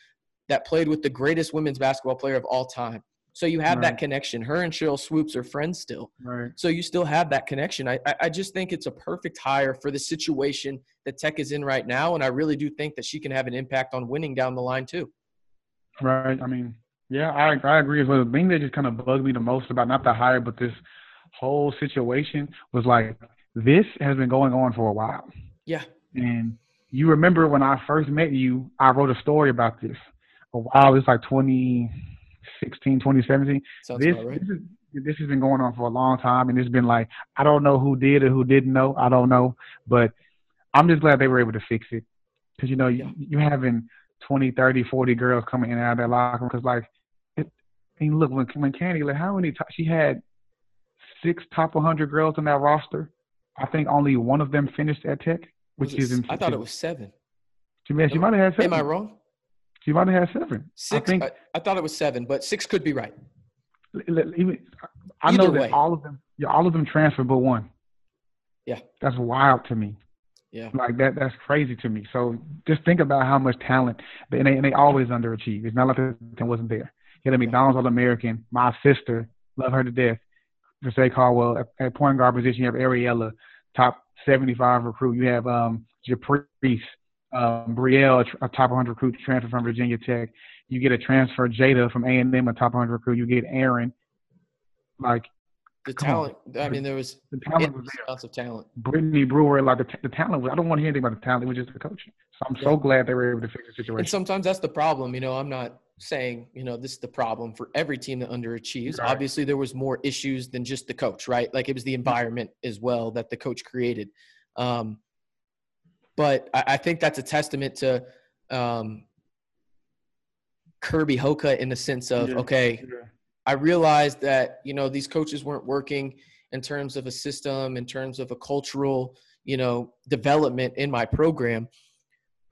that played with the greatest women's basketball player of all time. So you have right. that connection. Her and Sheryl Swoopes are friends still. Right. So you still have that connection. I, I just think it's a perfect hire for the situation that Tech is in right now. And I really do think that she can have an impact on winning down the line too. Right. I mean, yeah, I I agree as well. The thing that just kind of bugged me the most about not the hire, but this whole situation was like this has been going on for a while. Yeah. And you remember when I first met you, I wrote a story about this. A while, it's like 2016, 2017. Sounds this, right. this, is, this has been going on for a long time, and it's been like I don't know who did or who didn't know. I don't know, but I'm just glad they were able to fix it because you know yeah. you, you having 20, 30, 40 girls coming in and out of that locker room because like Mean, look, when when Candi, like how many times she had six top 100 girls on that roster. I think only one of them finished at Tech, which is in. I thought it was seven. She, she might have had seven. Am I wrong? She might have had seven. Six. I, think, I, I thought it was seven, but six could be right. Even, I Either know that way. all of them, yeah, all of them transferred but one. Yeah. That's wild to me. Yeah. Like that that's crazy to me. So just think about how much talent and they and they always underachieve. It's not like it wasn't there. Had a McDonald's All American. My sister, love her to death. say Caldwell at, at point guard position, you have Ariella, top 75 recruit. You have um, Japreece, um, Brielle, a, top 100 recruit transfer from Virginia Tech. You get a transfer, Jada from A&M, a top 100 recruit. You get Aaron. Like the talent. On. I mean, there was the talent was there. lots of talent. Brittany Brewer, like the, the talent. I don't want to hear anything about the talent. It was just the coaching. So I'm yeah. so glad they were able to fix the situation. And sometimes that's the problem. You know, I'm not saying, you know, this is the problem for every team that underachieves. Right. Obviously, there was more issues than just the coach, right? Like it was the environment as well that the coach created. Um, but I, I think that's a testament to um, Kirby Hocutt in the sense of, yeah. okay, yeah. I realized that, you know, these coaches weren't working in terms of a system, in terms of a cultural, you know, development in my program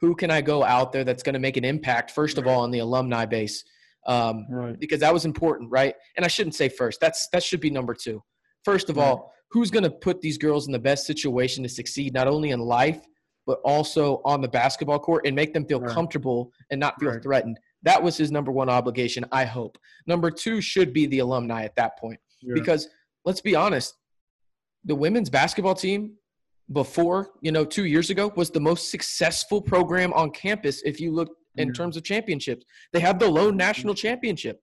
who can I go out there that's going to make an impact, first of all, on the alumni base? Um, right. Because that was important, right? And I shouldn't say first. That's that should be number two. First of right. all, who's going to put these girls in the best situation to succeed, not only in life but also on the basketball court, and make them feel right. comfortable and not feel threatened. That was his number one obligation. I hope. Number two should be the alumni at that point, yeah. because let's be honest, the women's basketball team before, you know, two years ago was the most successful program on campus if you look in Yeah. terms of championships. They have the lone national championship,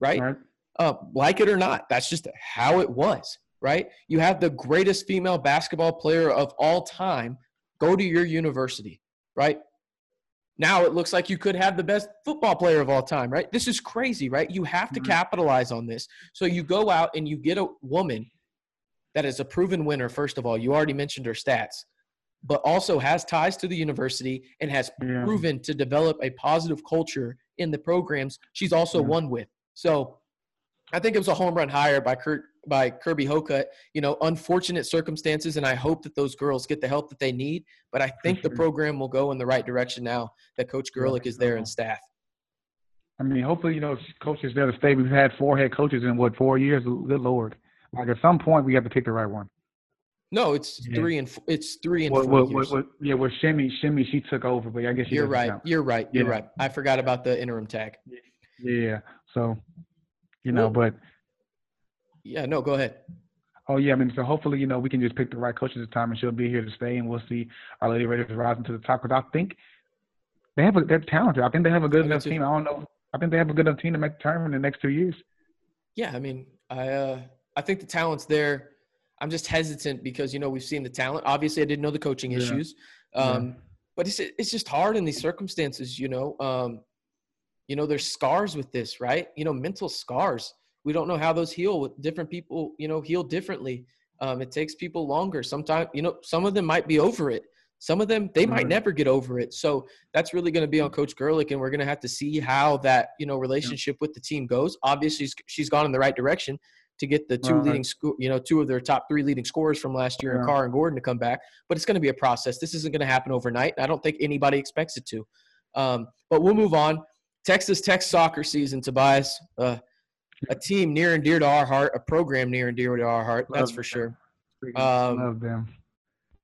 right? Right. Uh, like it or not, that's just how it was, right? You have the greatest female basketball player of all time go to your university, right? Now it looks like you could have the best football player of all time, right? This is crazy, right? You have to Mhm. capitalize on this. So you go out and you get a woman that is a proven winner, first of all. You already mentioned her stats, but also has ties to the university and has Yeah. proven to develop a positive culture in the programs she's also Yeah. won with. So I think it was a home run hire by Kurt by Kirby Hocutt. You know, unfortunate circumstances, and I hope that those girls get the help that they need. But I think the program will go in the right direction now that Coach Gerlich is there and staff. I mean, hopefully, you know, coaches there to stay. We've had four head coaches in what four years? Good lord! Like at some point, we have to pick the right one. No, it's Yeah. three and f- it's three and What, four what, years. yeah, well, Shimmy, Shimmy, she took over, but I guess she You're right. count. You're right. You're Yeah. right. I forgot about the interim tag. Yeah, so you know, Well- but Yeah. No. Go ahead. oh yeah, I mean, so hopefully, you know, we can just pick the right coaches this time, and she'll be here to stay, and we'll see our Lady Raiders rising to the top. Because I think they have a, they're talented. I think they have a good I enough team. I don't know. I think they have a good enough team to make the tournament in the next two years. Yeah, I mean, I uh, I think the talent's there. I'm just hesitant because you know we've seen the talent. Obviously, I didn't know the coaching Yeah. issues, um, but it's it's just hard in these circumstances. You know, um, you know, there's scars with this, right? You know, mental scars. We don't know how those heal. With different people, you know, heal differently. Um, it takes people longer. Sometimes, you know, some of them might be over it. Some of them they might Right. never get over it. So that's really going to be on Coach Gerlich, and we're going to have to see how that you know relationship with the team goes. Obviously, she's, she's gone in the right direction to get the two Right. leading sco- you know two of their top three leading scorers from last year, Yeah. Carr and Gordon, to come back. But it's going to be a process. This isn't going to happen overnight. I don't think anybody expects it to. Um, but we'll move on. Texas Tech soccer season, Tobias. Uh, a team near and dear to our heart, a program near and dear to our heart. That's Love for sure. Um, love them.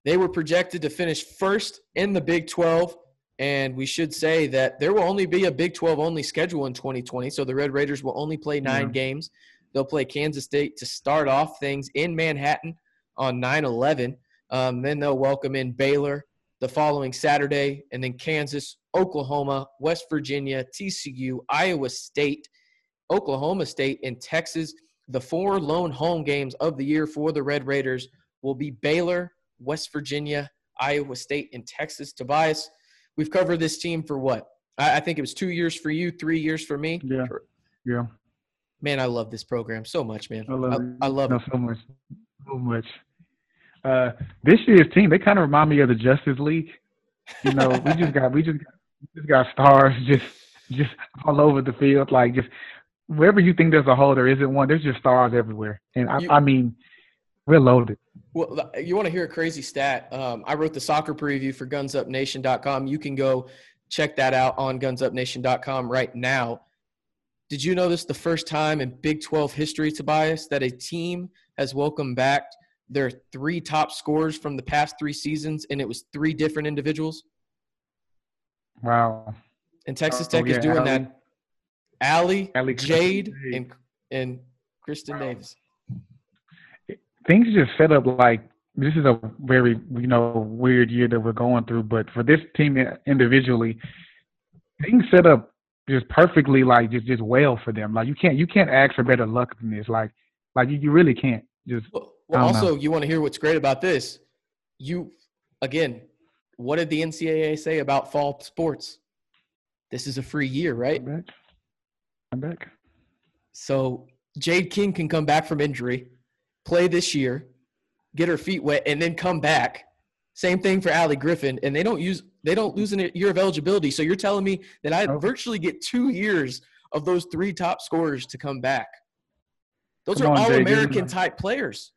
They were projected to finish first in the Big 12. And we should say that there will only be a Big 12 only schedule in 2020. So the Red Raiders will only play nine Yeah. games. They'll play Kansas State to start off things in Manhattan on 9 11. Um, then they'll welcome in Baylor the following Saturday, and then Kansas, Oklahoma, West Virginia, TCU, Iowa State, Oklahoma State, and Texas. The four lone home games of the year for the Red Raiders will be Baylor, West Virginia, Iowa State, and Texas. Tobias, we've covered this team for what? I, I think it was two years for you, three years for me. Yeah, yeah. Man, I love this program so much, man. I love it. I, love know it. so much, so much. Uh, this year's team, they kind of remind me of the Justice League. You know, we just got we just got, we just got stars just just all over the field, like just wherever you think there's a hole, there isn't one. There's just stars everywhere, and I, You- I mean, we're loaded. Well, you want to hear a crazy stat? Um, I wrote the soccer preview for GunsUpNation.com. You can go check that out on GunsUpNation.com right now. Did you know this? The first time in Big 12 history, Tobias, that a team has welcomed back their three top scorers from the past three seasons, and it was three different individuals. Wow. And Texas Oh, Tech is doing Allie. that. Allie, Allie Jade, Jade. and and Kristen Wow. Davis. things just set up like this is a very you know weird year that we're going through, but for this team individually, things set up just perfectly, like just just well for them. Like you can't you can't ask for better luck than this. Like like you, you really can't. Just Well, well don't know. also, you want to hear what's great about this? You, again, what did the NCAA say about fall sports? This is a free year, right? I'm back. I'm back. So Jade King can come back from injury, play this year, get her feet wet, and then come back. Same thing for Allie Griffin, and they don't use they don't lose a year of eligibility. So you're telling me that I virtually get two years of those three top scorers to come back. Those Come are on, all Jay, American type players.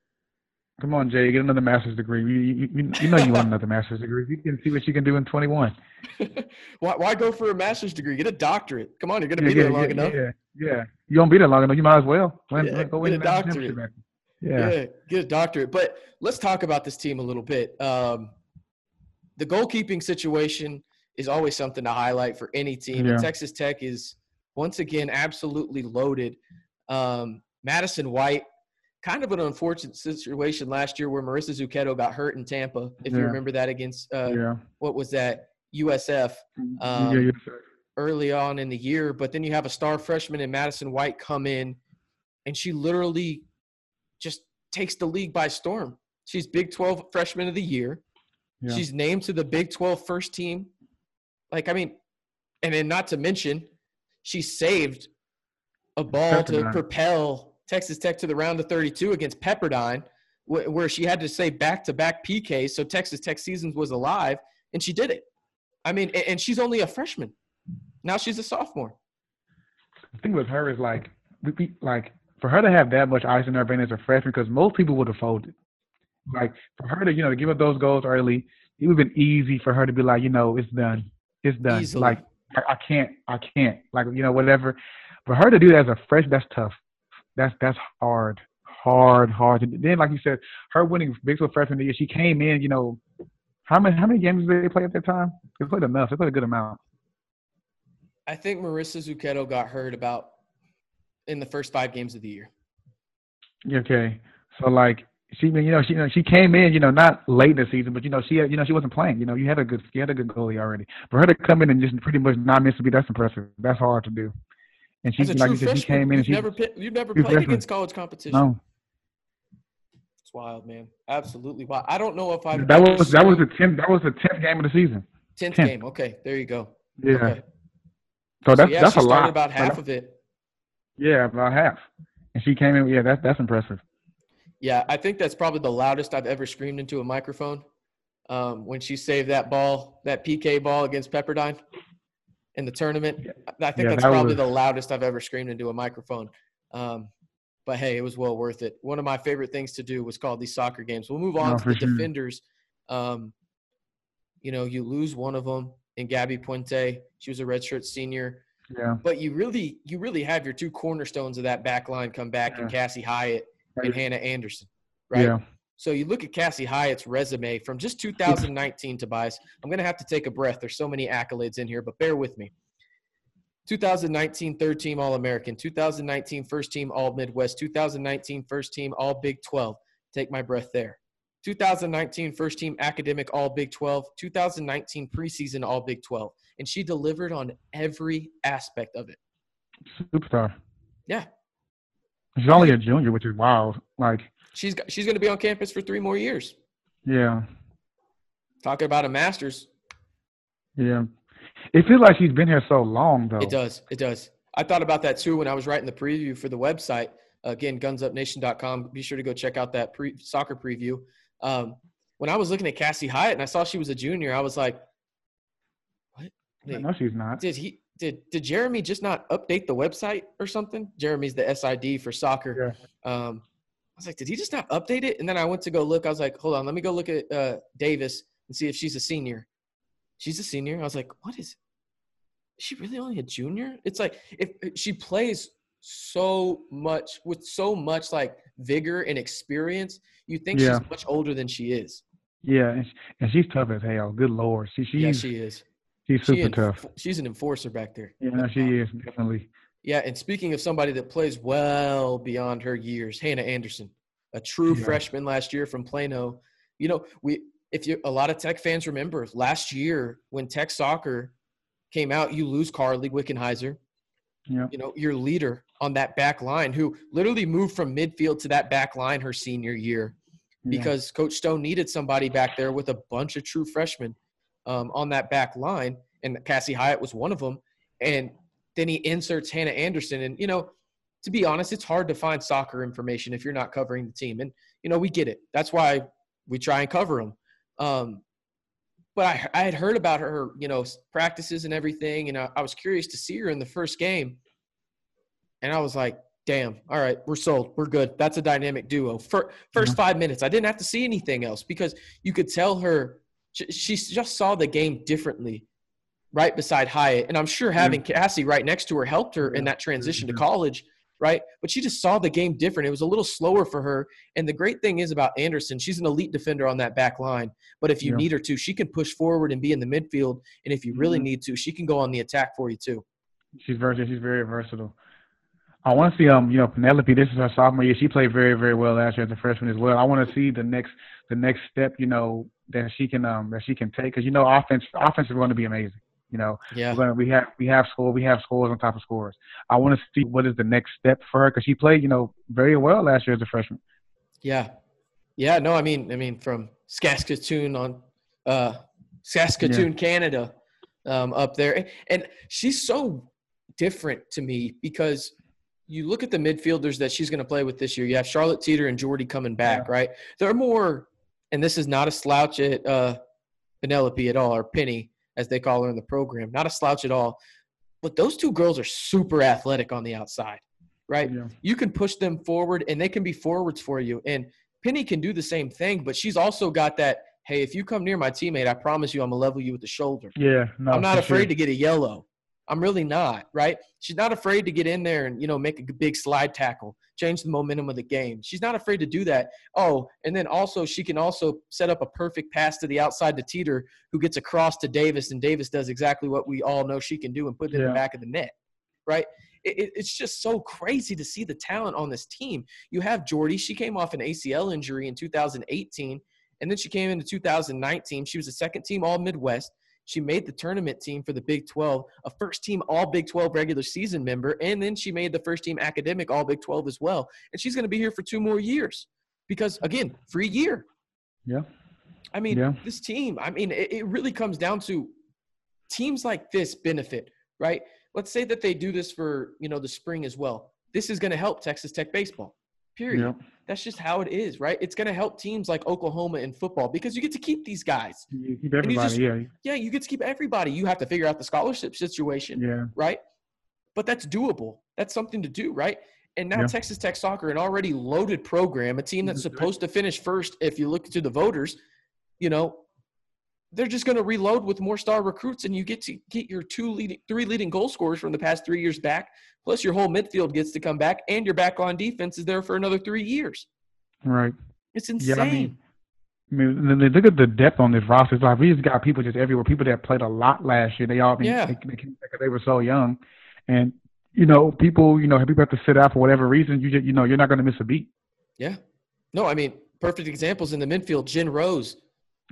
Come on, Jay, get another master's degree. You, you, you, know you want another master's degree. You can see what you can do in 21. why, why go for a master's degree? Get a doctorate. Come on, you're going to Yeah, be there long yeah, enough. Yeah, yeah. You don't be there long enough. You might as well. Win, Yeah, go get a doctorate. Yeah. Yeah. get a doctorate. But let's talk about this team a little bit. Um, the goalkeeping situation is always something to highlight for any team. Yeah. Texas Tech is once again absolutely loaded. Um, Madison White kind of an unfortunate situation last year where Marissa Zucchetto got hurt in Tampa. If Yeah. you remember that against uh, yeah. what was that USF yeah, um, yeah. early on in the year, but then you have a star freshman in Madison White come in, and she literally just takes the league by storm. She's Big 12 freshman of the year. Yeah. She's named to the Big 12 first team. Like, I mean, and then not to mention, she saved a ball to propel Texas Tech to the round of 32 against Pepperdine, wh- where she had to say back to back PKs so Texas Tech seasons was alive, and she did it. I mean, a- and she's only a freshman. Now she's a sophomore. the thing with her is like, we, we, like for her to have that much ice in her vein as a freshman, because most people would have folded. Like for her to, you know, to give up those goals early, it would have been easy for her to be like, you know, it's done, it's done. Easily. Like I, I can't, I can't, like you know, whatever. For her to do that as a fresh, that's tough. That's that's hard, hard, hard. And then, like you said, her winning Big 12 freshman year, she came in, you know, how many how many games did they play at that time? They played enough. They played a good amount. I think Marissa Zucchetto got hurt about in the first five games of the year. Okay, so like she, you know, she, you know, she came in, you know, not late in the season, but you know, she, you know, she wasn't playing. You know, you had a good, you had a good goalie already. For her to come in and just pretty much not miss a beat, that's impressive. That's hard to do. And she, like you said, she came in and she, never you've never played freshman. against college competition. no, It's wild, man. Absolutely wild. I don't know if I've that was that was the tenth, that was the tenth game of the season. tenth 10th. game. Okay, there you go. Yeah, Okay. so that's so yeah, that's a lot. about Like, half of it. Yeah, about half. And she came in. Yeah, that's that's impressive. Yeah, I think that's probably the loudest I've ever screamed into a microphone. Um, when she saved that ball, that PK ball against Pepperdine in the tournament. I think Yeah, that's that probably was- the loudest I've ever screamed into a microphone. Um, but hey, it was well worth it. One of my favorite things to do was call these soccer games. We'll move on No, to the sure. defenders. Um, you know, you lose one of them in Gabby Puente. She was a redshirt senior Yeah, but you really you really have your two cornerstones of that back line come back in Yeah. Cassie Hyatt and Hannah Anderson, right? yeah, So you look at Cassie Hyatt's resume from just 2019, Tobias. I'm going to have to take a breath. There's so many accolades in here, but bear with me. 2019 third team All American, 2019 first team All Midwest, 2019 first team All Big 12. Take my breath there. 2019 first team academic All Big 12, 2019 preseason All Big 12. And she delivered on every aspect of it. superstar. Yeah. She's only a junior, which is wild. Like, She's she's going to be on campus for three more years. yeah, Talking about a master's, yeah. It feels like she's been here so long, though. it does. It does. I thought about that too when I was writing the preview for the website. Again, gunsupnation.com. Be sure to go check out that pre- soccer preview. Um, when I was looking at Cassie Hyatt and I saw she was a junior, I was like, "What? Wait, No, she's not. did he? Did did Jeremy just not update the website or something? Jeremy's the SID for soccer. Um, I was like, did he just not update it? And then I went to go look. I was like, hold on, let me go look at uh, Davis and see if she's a senior. She's a senior. I was like, what is? Is she really only a junior? It's like if she plays so much with so much like vigor and experience, you think Yeah. she's much older than she is. Yeah, and, and she's tough as hell. Good lord, she she's yeah, she is. She's She super enf- tough. She's an enforcer back there. Yeah, she is definitely. Yeah, and speaking of somebody that plays well beyond her years, Hannah Anderson, a true Yeah. freshman last year from Plano. You know, we if you a lot of Tech fans remember last year when Tech soccer came out, you lose Carly Wickenheiser, Yeah, you know, your leader on that back line who literally moved from midfield to that back line her senior year yeah. because Coach Stone needed somebody back there with a bunch of true freshmen um, on that back line, and Cassie Hyatt was one of them. And then he inserts Hannah Anderson, and you know, to be honest, it's hard to find soccer information if you're not covering the team, and you know, we get it. That's why we try and cover them. Um, but I, I had heard about her, you know, practices and everything, and I, I was curious to see her in the first game, and I was like, damn, all right, we're sold. We're good. That's a dynamic duo. For, first five minutes, I didn't have to see anything else because you could tell her she, just saw the game differently right beside Hyatt. And I'm sure having Cassie right next to her helped her in that transition to Mhm. college, right? But she just saw the game different. It was a little slower for her. And the great thing is about Anderson, she's an elite defender on that back line. But if you Yeah. need her to, she can push forward and be in the midfield. And if you really Mhm. need to, she can go on the attack for you too. she's versatile. She's very versatile. I want to see um you know Penelope. This is her sophomore year. She played very very well last year as a freshman as well. I want to see the next the next step. You know that she can um that she can take because you know offense offense is going to be amazing. You know, Yeah. we're gonna, we have we have score we have scores on top of scores. I want to see what is the next step for her because she played you know very well last year as a freshman. Yeah. Yeah, no, I mean I mean from Saskatoon on uh Saskatoon, Canada, um, up there. And she's so different to me because you look at the midfielders that she's going to play with this year. You have Charlotte Teeter and Jordy coming back, right? They're more, and this is not a slouch at uh, Penelope at all, or Penny, as they call her in the program. Not a slouch at all. But those two girls are super athletic on the outside, right? Yeah. you can push them forward and they can be forwards for you. And Penny can do the same thing, but she's also got that, hey, if you come near my teammate, I promise you I'm gonna level you with the shoulder. Yeah, no, I'm not afraid sure. to get a yellow. I'm really not, right? She's not afraid to get in there and, you know, make a big slide tackle, change the momentum of the game. She's not afraid to do that. Oh, and then also she can also set up a perfect pass to the outside to Teeter, who gets across to Davis, and Davis does exactly what we all know she can do and put it in the back of the net, right? It, it- it's just so crazy to see the talent on this team. You have Jordy. She came off an ACL injury in 2018, and then she came into 2019. She was a second team All Midwest. She made the tournament team for the Big 12, a first team All Big 12 regular season member, and then she made the first team academic All Big 12 as well. And she's going to be here for two more years because, again, free year. Yeah. I mean, Yeah. this team, I mean, it, it really comes down to teams like this benefit, right? Let's say that they do this for, you know, the spring as well. This is going to help Texas Tech baseball, period. Yeah. That's just how it is, right? It's going to help teams like Oklahoma in football because you get to keep these guys. You keep everybody. just- yeah. Yeah, you get to keep everybody. You have to figure out the scholarship situation, Yeah. right? But that's doable. That's something to do, right? And now Yeah. Texas Tech soccer, an already loaded program, a team that's supposed to finish first. If you look to the voters, you know, they're just going to reload with more star recruits, and you get to get your two leading, three leading goal scorers from the past three years back. Plus, your whole midfield gets to come back, and your back on defense is there for another three years. Right. It's Yeah, insane. I mean, I mean, they look at the depth on this roster. It's like we just got people just everywhere. People that played a lot last year. They all been Yeah. they, they, came they were so young, and you know, people, you know, people have to sit out for whatever reason. You just, you know, you're not going to miss a beat. yeah. No, I mean, perfect examples in the midfield. Jen Rose,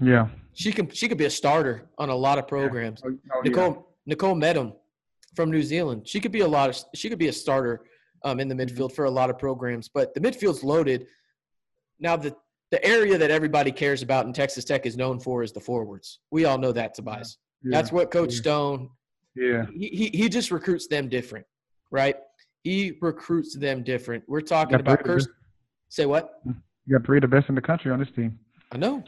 Yeah. she can she could be a starter on a lot of programs. Oh, oh, yeah. Nicole Nicole Medham from New Zealand. She could be a lot of she could be a starter um, in the Mm-hmm. midfield for a lot of programs, but the midfield's loaded. Now the the area that everybody cares about in Texas Tech is known for is the forwards. We all know that, Tobias. Yeah. That's what Coach yeah. Stone Yeah. he, he he just recruits them different, right? He recruits them different. We're talking about Kirsten. Say what? You got three of the best in the country on this team. I know.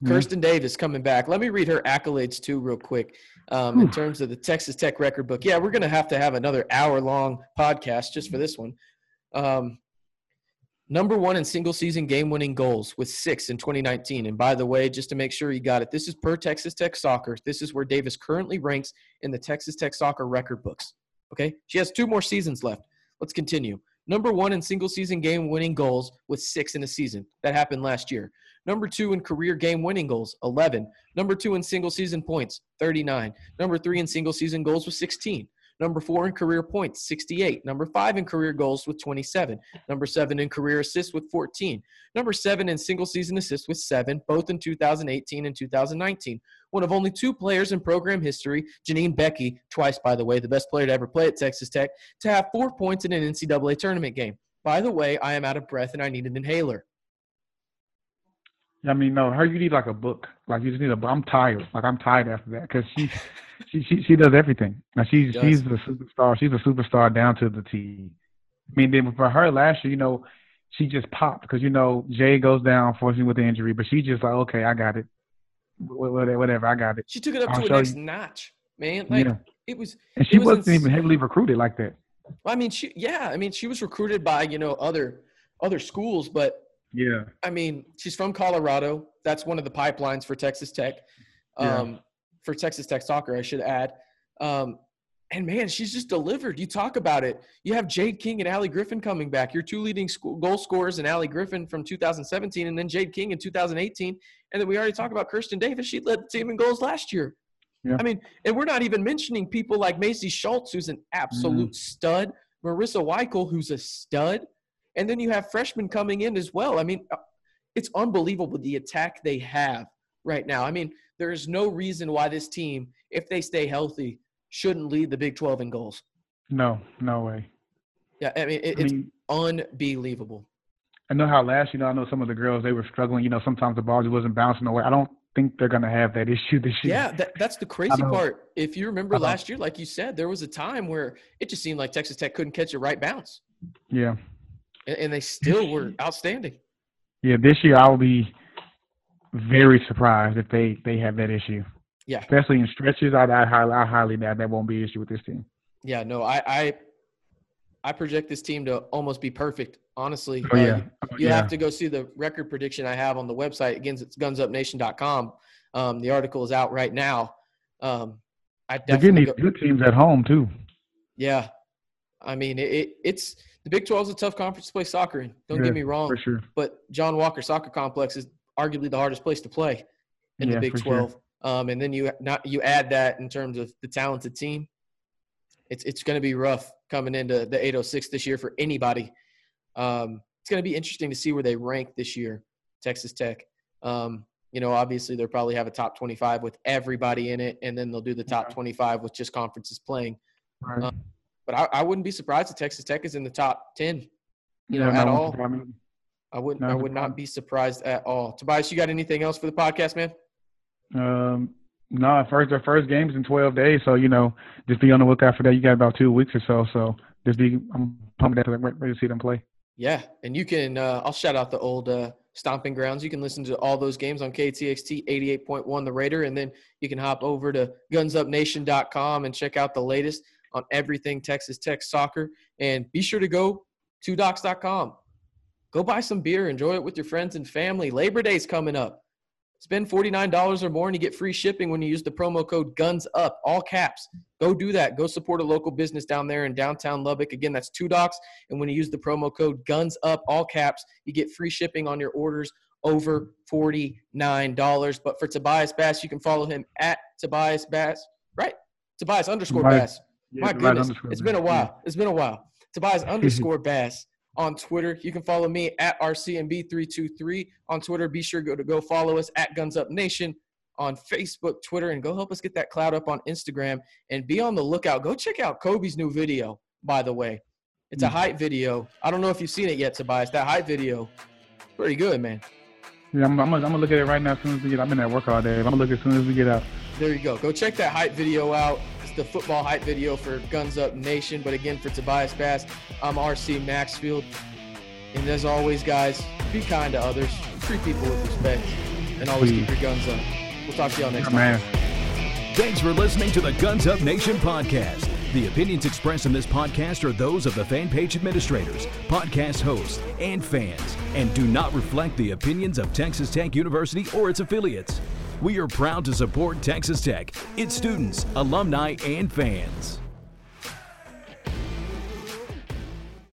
Yeah. Kirsten Davis coming back. Let me read her accolades too, real quick, um, in terms of the Texas Tech record book. Yeah, we're going to have to have another hour long podcast just for this one. Um, number one in single season game winning goals with six in 2019. And by the way, just to make sure you got it, this is per Texas Tech Soccer. This is where Davis currently ranks in the Texas Tech Soccer record books. Okay, she has two more seasons left. Let's continue. Number one in single season game winning goals with six in a season. That happened last year. Number two in career game winning goals, 11. Number two in single season points, 39. Number three in single season goals with 16. Number four in career points, 68. Number five in career goals with 27. Number seven in career assists with 14. Number seven in single season assists with seven, both in 2018 and 2019. One of only two players in program history, Janine Beckie, twice by the way, the best player to ever play at Texas Tech, to have four points in an NCAA tournament game. By the way, I am out of breath and I need an inhaler. I mean, no, her you need like a book. Like you just need a. I'm tired. Like I'm tired after that because she, she, she, she does everything. Now she's she's the superstar. She's a superstar down to the T. I mean, then for her last year, you know, she just popped because you know Jay goes down unfortunately with the injury, but she just like okay, I got it. Wh- wh- Whatever, I got it. She took it up I'll to a next you. notch, man. Like yeah, it was and she was wasn't ins- even heavily recruited like that. I mean, she yeah, I mean, she was recruited by, you know, other other schools, but Yeah, I mean, she's from Colorado. That's one of the pipelines for Texas Tech. Yeah. Um, for Texas Tech soccer, I should add. Um, and man, she's just delivered. You talk about it. You have Jade King and Allie Griffin coming back. Your two leading goal scorers and Allie Griffin from 2017, and then Jade King in 2018. And then we already talked about Kirsten Davis. She led the team in goals last year. Yeah. I mean, and we're not even mentioning people like Macy Schultz, who's an absolute Mm-hmm. stud Marissa Weichel, who's a stud, and then you have freshmen coming in as well. I mean, it's unbelievable the attack they have right now. I mean, there is no reason why this team, if they stay healthy, shouldn't lead the Big 12 in goals. No, no way. Yeah, I mean, it, I it's mean, unbelievable. I know how last, you know, I know some of the girls they were struggling. You know, sometimes the ball just wasn't bouncing away. I don't think they're going to have that issue this year. Yeah, that, that's the crazy part. If you remember uh-huh. last year, like you said, there was a time where it just seemed like Texas Tech couldn't catch a right bounce. Yeah. And, and they still were outstanding. Yeah, this year I will be very surprised if they they have that issue. Yeah. Especially in stretches, I I highly I highly doubt that won't be an issue with this team. Yeah, no, I I I project this team to almost be perfect. Honestly, oh, yeah. Uh, you, you yeah. have to go see the record prediction I have on the website. Again, it's gunsupnation.com. Um, the article is out right now. Um, I definitely these good teams at home too. Yeah, I mean it, it, it's the Big 12 is a tough conference to play soccer in. Don't yeah, get me wrong. For sure. But John Walker Soccer Complex is arguably the hardest place to play in yeah, the Big 12. Sure. Um, and then you not you add that in terms of the talented team. It's it's going to be rough coming into the 806 this year for anybody. Um, it's going to be interesting to see where they rank this year, Texas Tech. Um, you know, obviously they'll probably have a top 25 with everybody in it, and then they'll do the top 25 with just conferences playing. Right. Um, but I, I, wouldn't be surprised if Texas Tech is in the top 10. You know, at all. I wouldn't. I would not be surprised at all. Tobias, you got anything else for the podcast, man? Um, no. First, their first games in 12 days, so you know, just be on the lookout for that. You got about two weeks or so, so just be. I'm pumped that ready to see them play. Yeah, and you can. Uh, I'll shout out the old uh, stomping grounds. You can listen to all those games on KTXT 88.1 The Raider, and then you can hop over to GunsUpNation.com and check out the latest on everything Texas Tech soccer. And be sure to go to docs.com. Go buy some beer, enjoy it with your friends and family. Labor Day's coming up. Spend $49 or more and you get free shipping when you use the promo code GUNS UP, all caps. Go do that. Go support a local business down there in downtown Lubbock. Again, that's two docs. And when you use the promo code GUNS UP, all caps, you get free shipping on your orders over $49. But for Tobias Bass, you can follow him at Tobias Bass, right? Tobias underscore Bass. Yeah, My goodness, it's been a while. It's been a while. Tobias underscore Bass on Twitter. You can follow me at RCMB323 on Twitter. Be sure go to go follow us at Guns Up Nation on Facebook, Twitter, and go help us get that cloud up on Instagram. And be on the lookout. Go check out Kobe's new video, by the way. It's a hmm. hype video. I don't know if you've seen it yet, Tobias. That hype video, pretty good, man. Yeah, I'm, I'm, I'm gonna look at it right now as soon as we get. I've been at work all day. I'm gonna look as soon as we get out. There you go. Go check that hype video out the football hype video for Guns Up Nation. But again, for Tobias Bass, I'm RC Maxfield. And as always, guys, be kind to others, treat people with respect, and always keep your guns up. We'll talk to y'all next time. Thanks for listening to the Guns Up Nation podcast. The opinions expressed in this podcast are those of the fan page administrators, podcast hosts, and fans, and do not reflect the opinions of Texas Tech University or its affiliates. We are proud to support Texas Tech, its students, alumni, and fans.